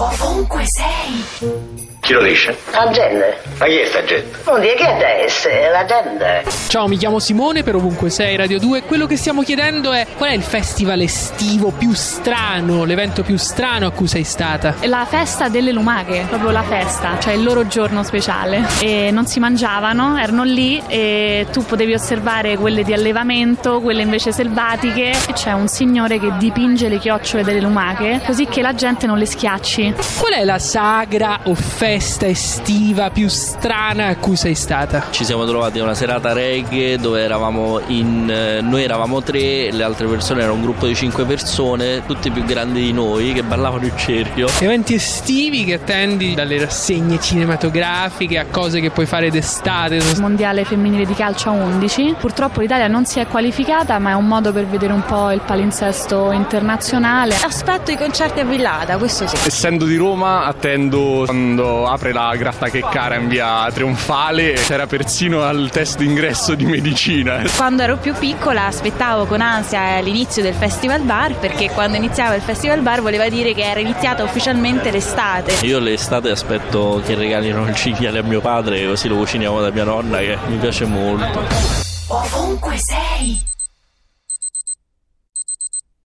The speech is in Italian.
Ovunque sei. Chi lo dice? La gente. Ma chi è sta gente? Non dire che è essere, la gente. Ciao, mi chiamo Simone per ovunque sei Radio 2. Quello che stiamo chiedendo è qual è il festival estivo più strano, l'evento più strano a cui sei stata? La festa delle lumache, proprio la festa, cioè il loro giorno speciale. E non si mangiavano, erano lì e tu potevi osservare quelle di allevamento, quelle invece selvatiche. E c'è un signore che dipinge le chiocciole delle lumache così che la gente non le schiacci. Qual è la sagra o festa estiva più strana a cui sei stata? Ci siamo trovati a una serata reggae dove eravamo in. eh, noi eravamo tre, le altre persone erano un gruppo di cinque persone, tutti più grandi di noi, che ballavano in cerchio. Eventi estivi che attendi dalle rassegne cinematografiche a cose che puoi fare d'estate. Mondiale femminile di calcio a 11. Purtroppo l'Italia non si è qualificata, ma è un modo per vedere un po' il palinsesto internazionale. Aspetto i concerti a Villata, questo sì. Essendo di Roma, attendo quando apre la Gratta che cara in via Trionfale. C'era persino al test d'ingresso di medicina. Quando ero più piccola aspettavo con ansia l'inizio del Festival Bar perché quando iniziava il Festival Bar voleva dire che era iniziata ufficialmente l'estate. Io l'estate aspetto che regalino il cinghiale a mio padre, così lo cuciniamo da mia nonna, che mi piace molto. Ovunque sei.